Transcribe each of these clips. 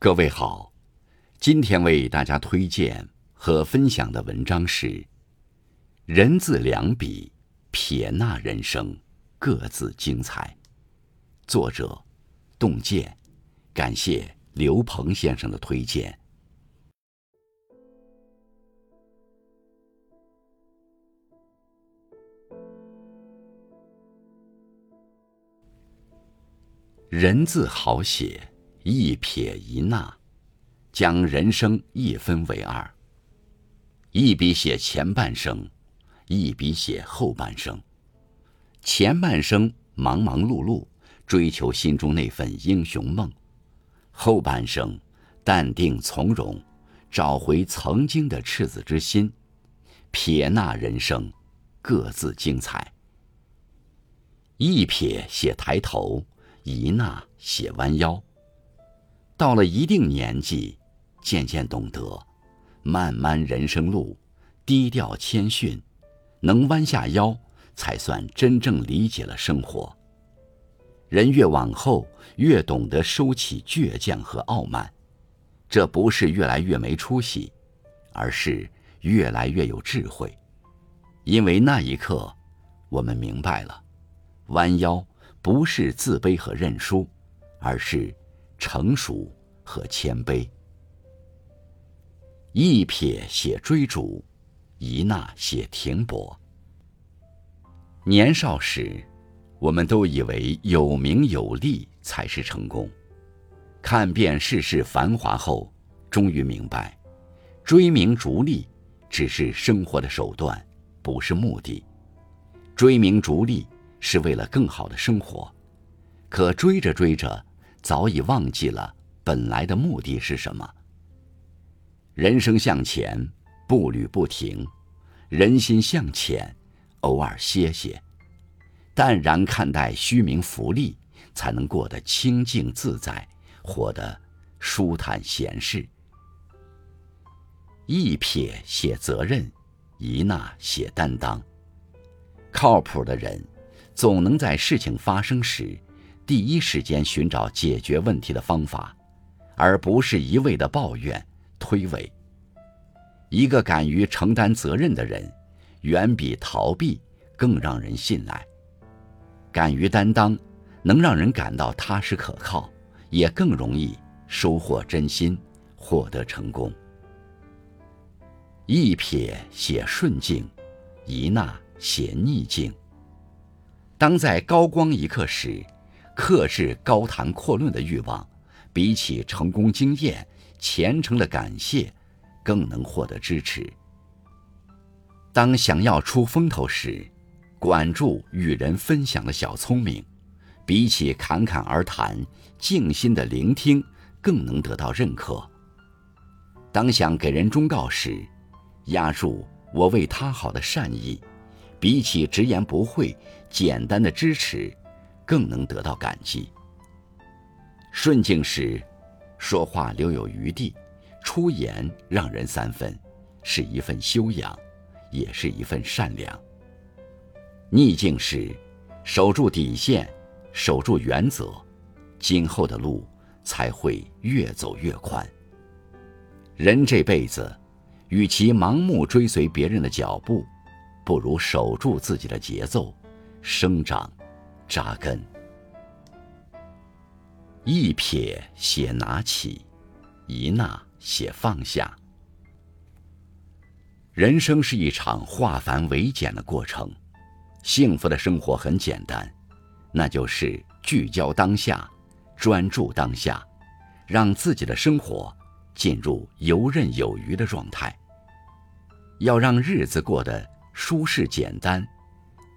各位好，今天为大家推荐和分享的文章是《人字两笔，撇捺人生，各自精彩》，作者洞见，感谢刘鹏先生的推荐。人字好写。一撇一捺，将人生一分为二。一笔写前半生，一笔写后半生。前半生忙忙碌碌，追求心中那份英雄梦；后半生淡定从容，找回曾经的赤子之心。撇捺人生，各自精彩。一撇写抬头，一捺写弯腰。到了一定年纪，渐渐懂得，漫漫人生路，低调谦逊，能弯下腰，才算真正理解了生活。人越往后，越懂得收起倔强和傲慢，这不是越来越没出息，而是越来越有智慧。因为那一刻，我们明白了，弯腰不是自卑和认输，而是。成熟和谦卑，一撇写追逐，一捺写停泊。年少时，我们都以为有名有利才是成功。看遍世事繁华后，终于明白，追名逐利只是生活的手段，不是目的。追名逐利是为了更好的生活，可追着追着。早已忘记了本来的目的是什么。人生向前，步履不停；人心向前，偶尔歇歇。淡然看待虚名浮利，才能过得清静自在，活得舒坦闲适。一撇写责任，一捺写担当。靠谱的人，总能在事情发生时。第一时间寻找解决问题的方法，而不是一味的抱怨推诿。一个敢于承担责任的人，远比逃避更让人信赖。敢于担当，能让人感到踏实可靠，也更容易收获真心，获得成功。一撇写顺境，一捺写逆境。当在高光一刻时。克制高谈阔论的欲望，比起成功经验、虔诚的感谢，更能获得支持。当想要出风头时，管住与人分享的小聪明，比起侃侃而谈，静心的聆听，更能得到认可。当想给人忠告时，压住我为他好的善意，比起直言不讳、简单的支持。更能得到感激。顺境时，说话留有余地，出言让人三分，是一份修养，也是一份善良。逆境时，守住底线，守住原则，今后的路才会越走越宽。人这辈子，与其盲目追随别人的脚步，不如守住自己的节奏，生长。扎根，一撇写拿起，一捺写放下。人生是一场化繁为简的过程，幸福的生活很简单，那就是聚焦当下，专注当下，让自己的生活进入游刃有余的状态。要让日子过得舒适简单。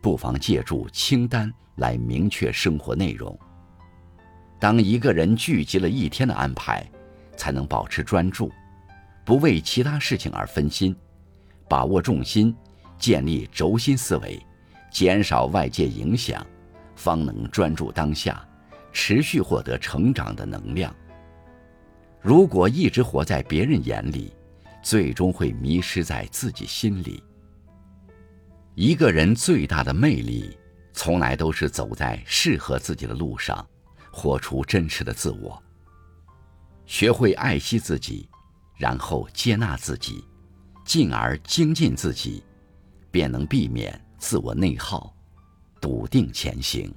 不妨借助清单来明确生活内容。当一个人聚集了一天的安排，才能保持专注，不为其他事情而分心，把握重心，建立轴心思维，减少外界影响，方能专注当下，持续获得成长的能量。如果一直活在别人眼里，最终会迷失在自己心里。一个人最大的魅力，从来都是走在适合自己的路上，活出真实的自我。学会爱惜自己，然后接纳自己，进而精进自己，便能避免自我内耗，笃定前行。